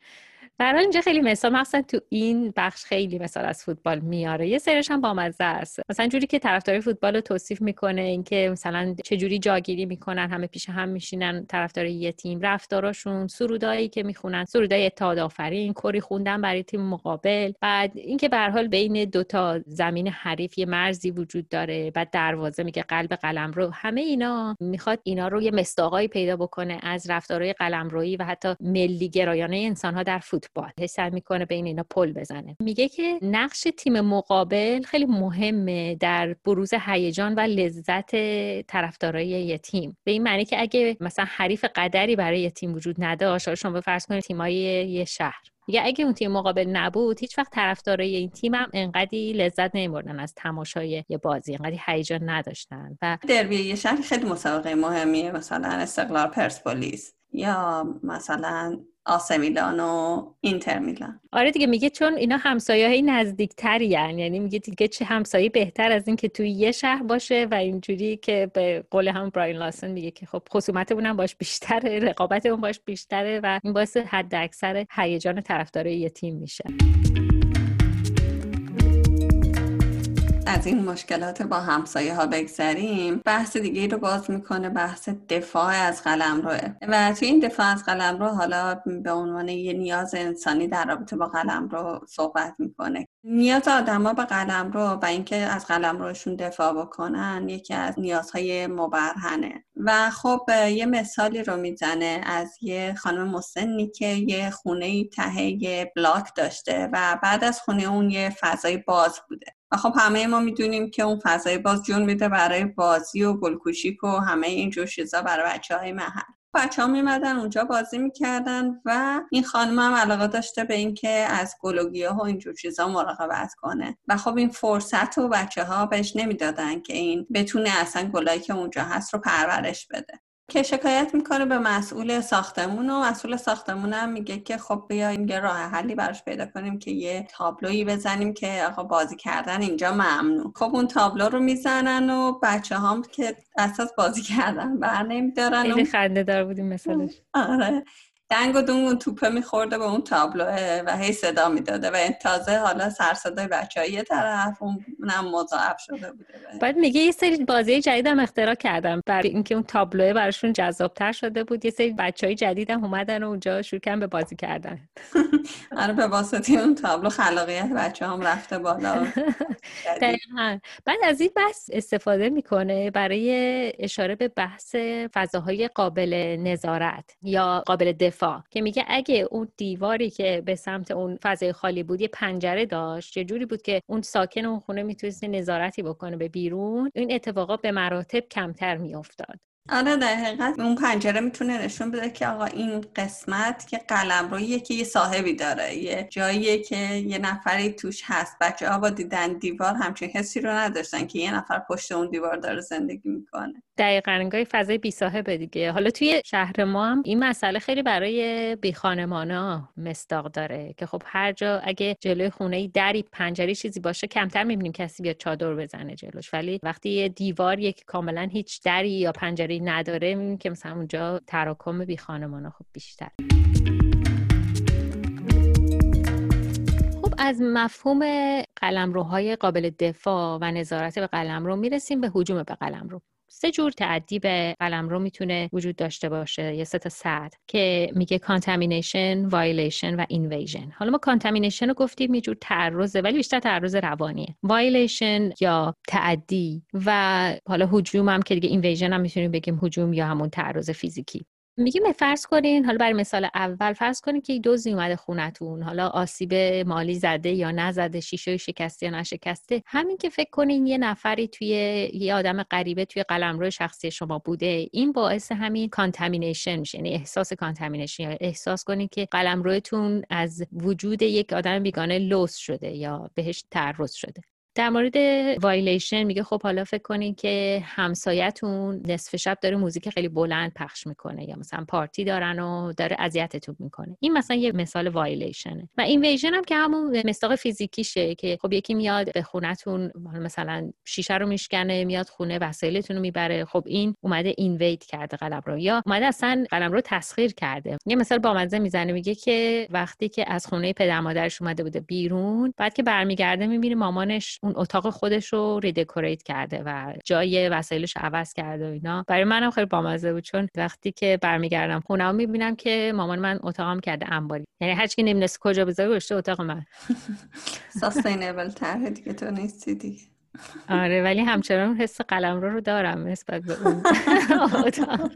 برای اینجا خیلی مثال مثلا تو این بخش خیلی مثال از فوتبال میاره. یه سرش هم بامزه است. مثلا جوری که طرفدار فوتبال رو توصیف می‌کنه اینکه مثلا چه جوری جاگیری می‌کنن همه پیش هم میشینن طرفدار یه تیم رفتاراشون سرودایی که می‌خونن سرودای اتحاد آفرین کری خوندن برای تیم مقابل. بعد اینکه به حال بین دو تا زمین حریف یه مرزی وجود داره بعد دروازه میگه قلب قلم رو همه اینا می‌خواد اینا رو یه مستاقایی پیدا بکنه از رفتارهای قلمرویی و حتی ملی گرایانه انسان ها در فوتبال. سعی می‌کنه بین اینا پل بزنه. میگه که نقش تیم مقابل خیلی مهمه در بروز هیجان و لذت طرفدارای یه تیم. به این معنی که اگه مثلا حریف قدری برای یه تیم وجود نداشت شما فرض کنید تیمای یه شهر. یا اگه اون تیم مقابل نبود هیچ وقت طرفدارای این تیم هم انقدی لذت نمیبردن از تماشای یه بازی انقدی هیجان نداشتن. و دربی یه شهر خیلی مسابقه مهمیه مثلا استقلال پرسپولیس. یا مثلا آسه میلان و اینتر میلان. آره دیگه میگه چون اینا همسایه های نزدیکتری یعنی میگه دیگه چه همسایه بهتر از این که توی یه شهر باشه و اینجوری که به قول هم براین لاسن میگه که خب خصومتمون هم باش بیشتره رقابتمون باش بیشتره و این باعث حد اکثر هیجان طرفدارای یه تیم میشه. از این مشکلات با همسایه ها بگذریم بحث دیگه رو باز می‌کنه بحث دفاع از قلم روه. و توی این دفاع از قلم رو حالا به عنوان یه نیاز انسانی در رابطه با قلم رو صحبت می‌کنه. نیاز آدما به قلم رو و اینکه از قلم روشون دفاع بکنن یکی از نیازهای مبرهنه. و خب یه مثالی رو می‌زنه از یه خانم مسنی که یه خونه ته یه بلاک داشته و بعد از خونه اون یه فضای باز بوده. و خب همه ما می‌دونیم که اون فضای باز جون میده برای بازی و گلکوشیک و همه این چیزا برای بچه های محل. بچه ها میمدن اونجا بازی می‌کردن و این خانم هم علاقه داشته به اینکه از گلوگیه ها اینجور چیزا مراقبت کنه. و خب این فرصت و بچه ها بهش نمی‌دادن که این بتونه اصلا گلایی که اونجا هست رو پرورش بده. که شکایت می‌کنه به مسئول ساختمون و مسئول ساختمون هم میگه که خب بیایم یه راه حلی براش پیدا کنیم که یه تابلویی بزنیم که آقا بازی کردن اینجا ممنوع. خب اون تابلو رو می‌زنن و بچه هم که اساس بازی کردن بر نمیدارن خیلی خنده دار بودیم مثلش. آره. دنگ و دونگ اون توپه میخورده به اون تابلوه و هی صدا می‌داده و تازه حالا سرصدای بچه های یه طرف اونم مضاعف شده بوده بعد میگه یه سری بازی جدیدم اختراع کردم. برای اینکه اون تابلوه براشون جذابتر شده بود. یه سری بچه های جدیدم اومدن و اونجا شروع کردن به بازی کردن. آره به واسطه اون تابلو خلاقیت بچه هم رفته بالا. بعد از این بحث استفاده می‌کنه برای اشاره به بحث فضاهای قابل نظارت یا قابل دفاع که میگه اگه اون دیواری که به سمت اون فضای خالی بود یه پنجره داشت چه جوری بود که اون ساکن اون خونه می‌تونست نظارتی بکنه به بیرون این اتفاقات به مراتب کمتر میافتاد. آره در حقیقت اون پنجره می‌تونه نشون بده که آقا این قسمت که قلم رویه که یه صاحبی داره یه جاییه که یه نفری توش هست. بچه ها با دیدن دیوار همچین حسی رو نداشتن که یه نفر پشت اون دیوار داره زندگی می‌کنه. دقیقا انگاه فضای بی صاحبه دیگه. حالا توی شهر ما هم این مسئله خیلی برای بی ها مستاق داره که خب هر جا اگه جلوی خونه دری پنجره چیزی باشه کمتر می‌بینیم کسی بیاد چادر بزنه جلوش. ولی وقتی یه دیوار یک کاملا هیچ دری یا پنجره نداره می‌بینیم که مثلا اونجا تراکم بی ها خب بیشتر. خب از مفهوم قلمروهای قابل دفاع و نظارت به قلمرو می‌رسیم به هجوم به قلمرو. سه جور تعدی به قلمرو می‌تونه وجود داشته باشه. یه سه تا سطح که میگه contamination، violation و invasion حالا ما contamination رو گفتیم یه جور تعرضه ولی بیشتر تعرض روانیه. وایلیشن یا تعدی و حالا هجوم هم که دیگه invasion هم می‌تونیم بگیم هجوم یا همون تعرض فیزیکی. میگیم فرض کنین حالا برای مثال اول فرض کنین که دزدی اومده خونتون حالا آسیب مالی زده یا نزده شیشه شکسته یا نشکسته. همین که فکر کنین یه نفری توی یه آدم غریبه توی قلمرو شخصی شما بوده این باعث همین contamination میشه یعنی احساس contamination یا احساس کنین که قلمروتون از وجود یک آدم بیگانه لوث شده یا بهش تعرض شده. در مورد وایلیشن میگه خب حالا فکر کنین که همسایتون نصف شب داره موزیک خیلی بلند پخش می‌کنه یا مثلا پارتی دارن و داره اذیتتون می‌کنه. این مثلا یه مثال violation ه و invasion هم که همون مصداق فیزیکیشه که خب یکی میاد به خونتون مثلا شیشه رو میشکنه میاد خونه وسایلتون رو می‌بره. خب این اومده invade کرده قلمرو یا اومده اصلا قلم رو تسخیر کرده. یه مثال بامزه می‌زنه میگه که وقتی که از خونه پدر مادرش اومده بوده بیرون بعد که برمیگرده می‌بینه مامانش اون اتاق خودش رو ریدکوریت کرده و جای وسایلش عوض کرده و اینا. برای منم خیلی بامزه بود چون وقتی که برمیگردم خونه می‌بینم که مامان من اتاقم کرده انباری. یعنی هر کی نمی‌دونست کجا بذاره گذاشته اتاق من. ساستینبل تر دیگه تو نیستی دیگه. آره ولی همچنان حس قلم رو رو دارم نسبت به اون اتاق.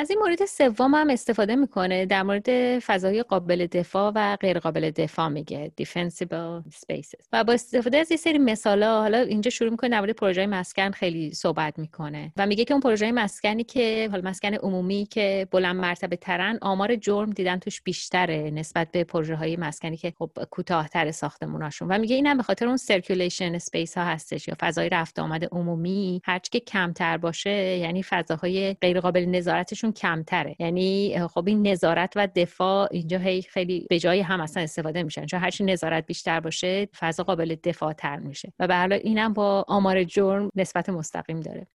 از این مورد سوم هم استفاده می‌کنه. در مورد فضای قابل دفاع و غیر قابل دفاع میگه. Defensible spaces. و با استفاده از یه سری مثالا حالا اینجا شروع می‌کنه در مورد پروژه مسکن خیلی صحبت می‌کنه و میگه که اون پروژه مسکنی که حالا مسکن عمومی که بلند مرتبه‌ترن آمار جرم دیدن توش بیشتره نسبت به پروژه های مسکنی که خب کوتاهتر ساختموناشون و میگه اینم به خاطر اون circulation space ها هستش یا فضای رفت آمد عمومی. هرچی که کمتر باشه یعنی فضاهای غیر قابل نظارتشون کمتره. یعنی خب این نظارت و دفاع اینجا خیلی به جای هم اصلا استفاده میشن. چون هرچی نظارت بیشتر باشه فضا قابل دفاع تر میشه. و به حال اینم با آمار جرم نسبت مستقیم داره.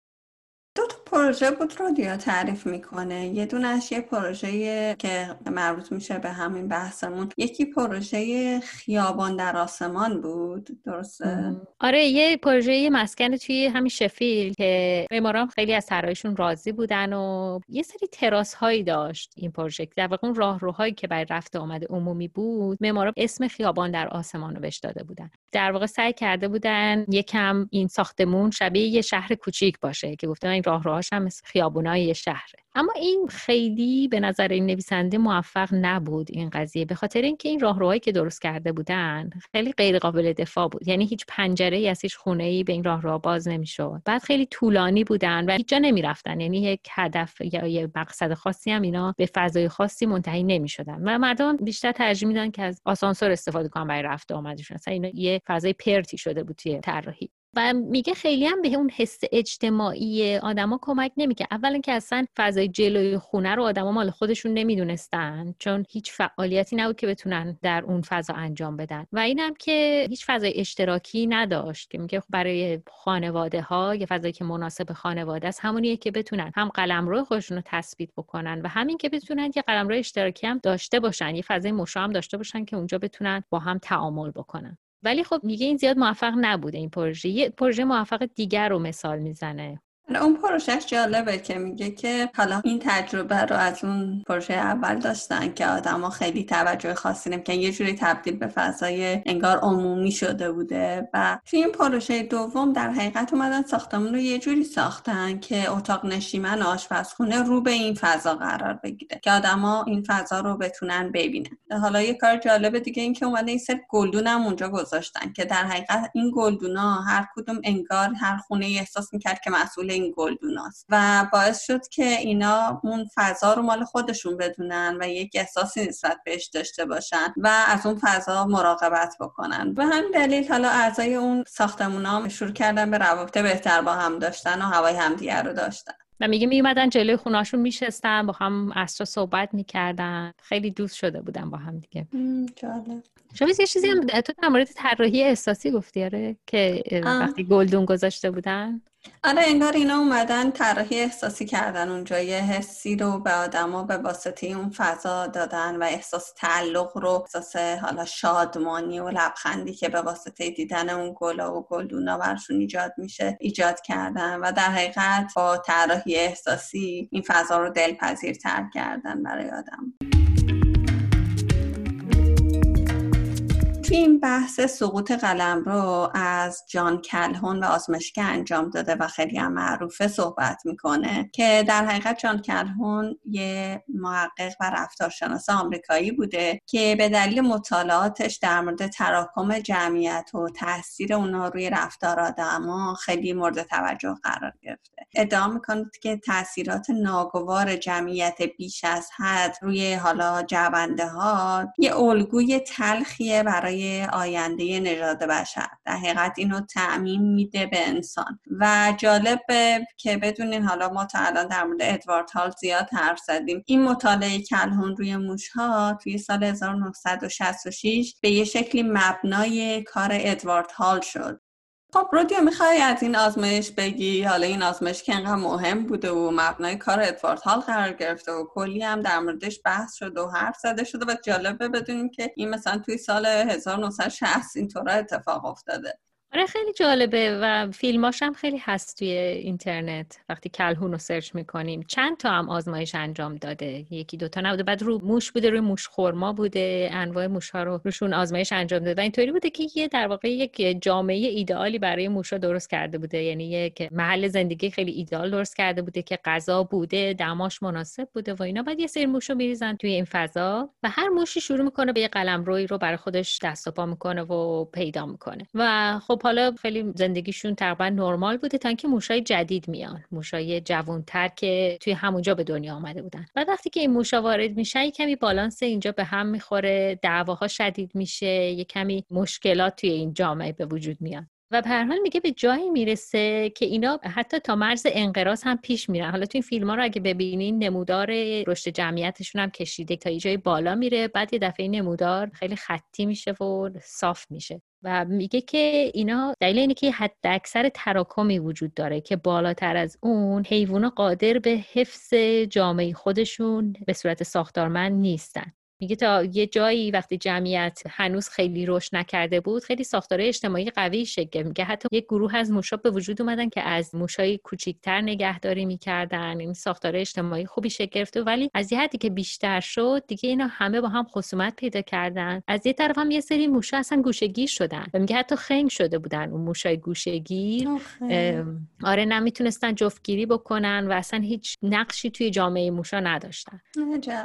پروژه بود رادیو تعریف می‌کنه. یه دونش یه پروژه که مربوط میشه به همین بحثمون. یکی پروژه خیابان در آسمان بود. درسته؟ آره یه پروژه مسکن توی همین شفیل که معماران خیلی از طراحیشون راضی بودن و یه سری تراس هایی داشت این پروژه. در واقع اون راهروهایی که برای رفت آمد عمومی بود معماران اسم خیابان در آسمان رو بهش داده بودن. در واقع سعی کرده بودن یکم این ساختمون شبیه یه شهر کوچیک باشه که گفتن این راهروهاش هم مثل خیابونای شهره. اما این خیلی به نظر این نویسنده موفق نبود این قضیه به خاطر اینکه این راهروهایی که درست کرده بودن خیلی غیر قابل دفاع بود. یعنی هیچ پنجره ای از هیچ خونه ای به این راهرو باز نمی‌شد. بعد خیلی طولانی بودن و هیچ جا نمی‌رفتن. یعنی یک هدف یا یه مقصد خاصی هم اینا به فضای خاصی منتهی نمی‌شدن. و مردم بیشتر ترجیح میدن که از آسانسور استفاده کنن برای رفت آمدشون. مثلا اینا یه فضای پرتی شده بود توی طراحی. و میگه خیلی هم به اون حس اجتماعی آدما کمک نمی‌کنه. اولا که اصلا فضای جلوی خونه رو آدما مال خودشون نمی‌دونستن چون هیچ فعالیتی نبود که بتونن در اون فضا انجام بدن. و اینم که هیچ فضای اشتراکی نداشت که میگه برای خانواده ها یه فضایی که مناسب خانواده است همونیه که بتونن هم قلمرو خودشون رو تثبیت بکنن و همین که بتونن یه قلمرو اشتراکی هم داشته باشن یه فضای مشا هم داشته باشن که اونجا بتونن با هم تعامل بکنن. ولی خب میگه این زیاد موفق نبوده این پروژه. یه پروژه موفق دیگر رو مثال می‌زنه. اون پروژهش جالبه که میگه که حالا این تجربه رو از اون پروژه اول داشتن که آدما خیلی توجه خاصی نمی‌کنن یه جوری تبدیل به فضای انگار عمومی شده بوده و توی این پروژه دوم در حقیقت اومدن ساختمون رو یه جوری ساختن که اتاق نشیمن آشپزخونه رو به این فضا قرار بگیره که آدما این فضا رو بتونن ببینن. حالا یه کار جالب دیگه این که اومده این سر گلدون هم اونجا گذاشتن که در حقیقت این گلدونا هر کدوم انگار هر خونه احساس می‌کرد که مسئول این گلدوناست و باعث شد که اینا اون فضا رو مال خودشون بدونن و یک احساسی نسبت بهش داشته باشن و از اون فضا مراقبت بکنن. و همین دلیل حالا اعضای اون ساختمون هم شروع کردن به روابط بهتر با هم داشتن و هوای همدیگر رو داشتن. و میگه میومدن جلوی خوناشون میشستن با هم اصرا صحبت می‌کردن. خیلی دوست شده بودن با هم دیگه. جالب. شما یه چیزی هم تو در مورد طراحی احساسی گفتی آره که وقتی گلدون گذاشته بودن؟ آره انگار اینا اومدن طراحی احساسی کردن اونجا. یه حسی رو به آدما به واسطه اون فضا دادن و احساس تعلق رو احساس حالا شادمانی و لبخندی که به واسطه دیدن اون گلا و گلدونا برشون ایجاد میشه ایجاد کردن و در حقیقت با طراحی احساسی این فضا رو دلپذیرتر کردن برای آدم. توی این بحث سقوط قلم رو از جان کلهون و آزمایشی که انجام داده و خیلی هم معروفه صحبت می‌کنه که در حقیقت جان کلهون یه محقق و رفتارشناس آمریکایی بوده که به دلیل مطالعاتش در مورد تراکم جمعیت و تاثیر اونا روی رفتار آدما خیلی مورد توجه قرار گرفته. ادعا می‌کنید که تاثیرات ناگوار جمعیت بیش از حد روی حالا جونده ها یه الگوی تلخیه برای آینده نژاد بشر. در حقیقت اینو تعمین میده به انسان. و جالب که بدونین حالا ما تا الان در مورد ادوارد هال زیاد حرف زدیم. این مطالعه کلهون روی موش ها توی سال 1966 به یه شکلی مبنای کار ادوارد هال شد. خب رودیو می‌خوای از این آزمایش بگی؟ حالا این آزمایش که انقدر مهم بوده و مبنای کار ادوارد هال قرار گرفته و کلی هم در موردش بحث شده و حرف زده شده و جالبه بدونیم که این مثلا توی سال 1960 اینطور اتفاق افتاده. آره خیلی جالبه و فیلماش هم خیلی هست توی اینترنت. وقتی کلهون رو سرچ می‌کنیم چند تا هم آزمایش انجام داده. یکی دوتا نبوده بعد رو موش بوده روی موش خورما بوده انواع موش ها رو روشون آزمایش انجام داده. و اینطوری بوده که یه در واقع یک جامعه ایدئالی برای موش درست کرده بوده. یعنی یک محل زندگی خیلی ایدئال درست کرده بوده که غذا بوده دماش مناسب بوده و اینا. بعد یه سری موش رو میریزن توی این فضا و هر موشی شروع می‌کنه به یه قلمروی رو برای خودش دست و پا می‌کنه و پیدا می‌کنه. و خب حالا خیلی زندگیشون تقریبا نرمال بوده تا اینکه موشای جدید میان. موشای جوانتر که توی همونجا به دنیا آمده بودن. و وقتی که این موشا وارد میشن کمی بالانس اینجا به هم می‌خوره دعواها شدید میشه یه کمی مشکلات توی این جامعه به وجود میاد. و به میگه به جایی می‌رسه که اینا حتی تا مرز انقراض هم پیش میرن. حالا تو این فیلم ها رو اگه ببینین نمودار رشد جمعیتشون هم کشیده تا یه جای بالا میره. بعد یه دفعه نمودار خیلی خطی میشه و صاف میشه. و میگه که اینا دلیل اینه که حد اکثر تراکمی وجود داره که بالاتر از اون حیوونا قادر به حفظ جامعه خودشون به صورت ساختارمند نیستن. میگه تا یه جایی وقتی جمعیت هنوز خیلی رشد نکرده بود خیلی ساختاره اجتماعی قوی شکل میگه. حتی یک گروه از موشا به وجود اومدن که از موشای کوچیکتر نگهداری می‌کردن. این ساختاره اجتماعی خوبی شکل گرفته ولی از یه حدی که بیشتر شد دیگه اینا همه با هم خصومت پیدا کردن. از یه طرف هم یه سری موشا اصلا گوشگیر شدن و میگه حتی خنگ شده بودن اون موشای گوشگیر آره نمی‌تونستن جفتگیری بکنن و اصلا هیچ نقشی توی جامعه موشا نداشتن.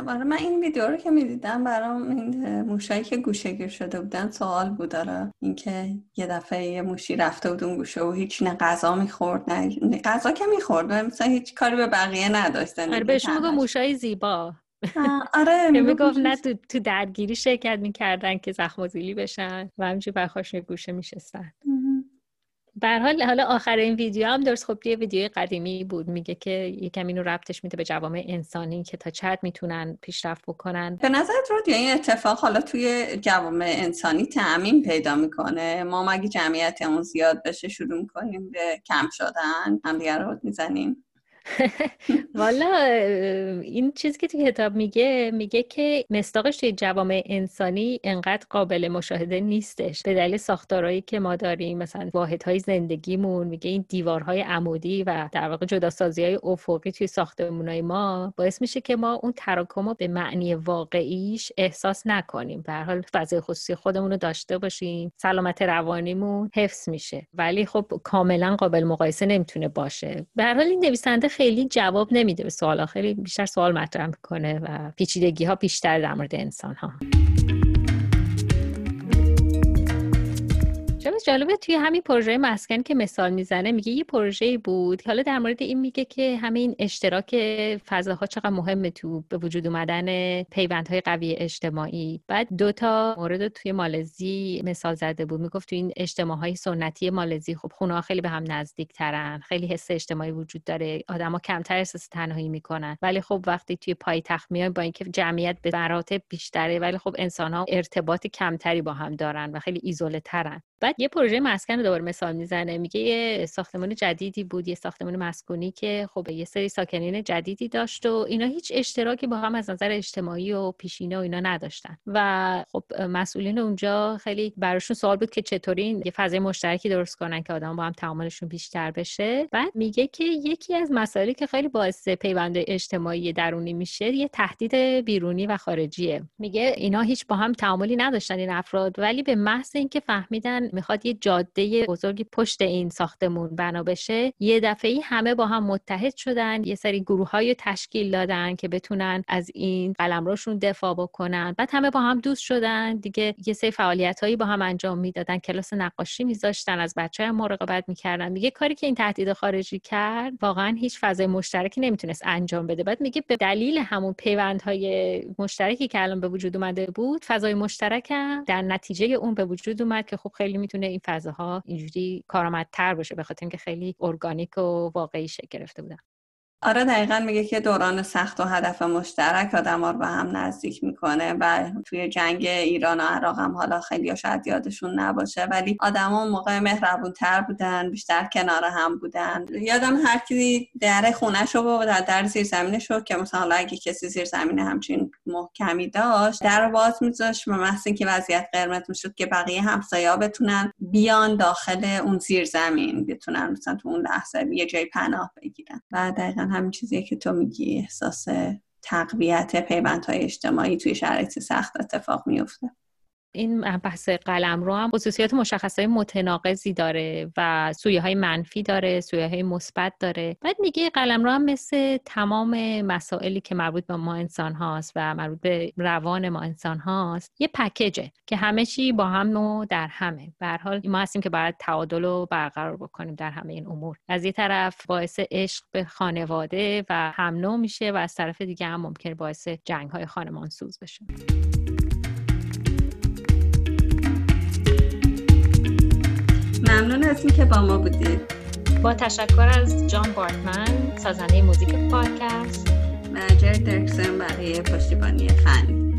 آره من این ویدیو رو که دیدم برام این موشایی که گوشه گیر شده بودن سوال بود داره اینکه یه دفعه یه موشی رفته بود اون گوشه و هیچ نه غذا می‌خورد نه غذا که می‌خورد مثلا هیچ کاری به بقیه نداشتن آره بهش میگه موشای زیبا. آره می‌گفت نه تو, تو درگیری شرکت می‌کردن که زخم بشن و همینجور برخواش گوشه میشستن. بر حال حالا آخر این ویدیو هم درست خب یه ویدیو قدیمی بود میگه که یکم اینو ربطش میده به جوامع انسانی که تا چت می‌تونن پیشرفت بکنن. به نظر رو این اتفاق حالا توی جوامع انسانی تعمین پیدا می‌کنه؟ ما مگه جمعیتمون زیاد بشه شروع می‌کنیم به کم شدن؟ هم دیگر رو می‌زنیم. والا این چیزی که تو کتاب میگه میگه که مستاقش توی جوامع انسانی انقدر قابل مشاهده نیستش. به دلیل ساختارهایی که ما داریم مثلا واحدهای زندگیمون میگه این دیوارهای عمودی و در واقع جداسازی های افقی توی ساختمونای ما باعث میشه که ما اون تراکم رو به معنی واقعیش احساس نکنیم. به حال فضای خصوصی خودمون رو داشته باشیم سلامت روانیمون حفظ میشه. ولی خب کاملا قابل مقایسه نمی‌تونه باشه. به حال این نویسنده خیلی جواب نمیده به سوالا خیلی بیشتر سوال مطرح می‌کنه و پیچیدگی ها بیشتر در مورد انسان ها جالبه توی همین پروژه مسکن که مثال می‌زنه میگه یه پروژه بود. حالا در مورد این میگه که همین اشتراک فضاها چقدر مهمه تو به وجود اومدن پیوندهای قوی اجتماعی. بعد دوتا مورد توی مالزی مثال زده بود. می‌گفت تو این اجتماعهای سنتی مالزی خب خونه خیلی به هم نزدیک ترن خیلی حس اجتماعی وجود داره. آدما کمتر احساس تنهایی می‌کنن. ولی خب وقتی توی پایتخت میای با اینکه جمعیت به مراتب بیشتره ولی خب انسان ها ارتباط کمتری با هم دارن و خیلی ایزوله ترن بعد یه پروژه مسکن رو دوباره مثال می‌زنه. میگه یه ساختمان جدیدی بود یه ساختمان مسکونی که خب یه سری ساکنین جدیدی داشت و اینا هیچ اشتراکی با هم از نظر اجتماعی و پیشینه و اینا نداشتن. و خب مسئولین اونجا خیلی براشون سوال بود که چطوری یه فضای مشترکی درست کنن که آدم با هم تعاملشون بیشتر بشه. بعد میگه که یکی از مسائلی که خیلی باعث پیوند اجتماعی درونی میشه یه تهدید بیرونی و خارجیه. میگه اینا هیچ با هم تعاملی نداشتن این افراد ولی به محض اینکه فهمیدن می‌خواد یه جاده بزرگی پشت این ساختمون بنا بشه. یه دفعه همه با هم متحد شدن یه سری گروه های تشکیل دادن که بتونن از این قلمروشون دفاع بکنن. بعد همه با هم دوست شدن. دیگه یه سری فعالیت هایی با هم انجام می‌دادن. کلاس نقاشی میذاشتن از بچه هم مراقبت می‌کردن. دیگه کاری که این تهدید خارجی کرد واقعا هیچ فضای مشترکی نمی‌تونست انجام بده. بعد میگه به دلیل همون پیوندهای مشترکی که الان به وجود اومده بود فضای مشترک در نتیجه اون به وجود اومد که خب خیلی می‌تونه این فضاها اینجوری کارآمدتر باشه به خاطر اینکه خیلی ارگانیک و واقعی شکل گرفته بودن. آره دقیقا میگه که دوران سخت و هدف مشترک آدم رو به هم نزدیک می‌کنه و توی جنگ ایران و عراق هم حالا خیلی شاید یادشون نباشه ولی آدما موقع مهربون تر بودن بیشتر کنار هم بودن. یادم هر کی در خونش رو و در زیر زمینش رو که مثلا اگه کسی زیر زمین همچین محکمی داشت در باز میذاشت و محض که وضعیت قرمز می‌شد که بقیه همسایا بتونن بیان داخل اون زیر زمین بتونن مثلا تو اون لحظه یه جای پناه بگیرن. و دقیقا همین چیزیه که تو میگی احساس تقویت پیوندهای اجتماعی توی شرایط سخت اتفاق میفته این بحث قلم رو هم خصوصیات مشخصه متناقضی داره و سویه های منفی داره سویه های مثبت داره. بعد میگه قلم رو هم مثل تمام مسائلی که مربوط به ما انسان هاست و مربوط به روان ما انسان هاست یه پکیجه که همه چی با هم و در همه. به حال ما هستیم که باید تعادل رو برقرار بکنیم در همه این امور. از یه طرف باعث عشق به خانواده و هم نوع میشه و از طرف دیگه هم ممکن باعث جنگ های خانمان سوز بشه. ممنون از اینکه با ما بودید. با تشکر از جان بارتمن سازنده موزیک پادکست. و درکسن برای پشتیبانی فنی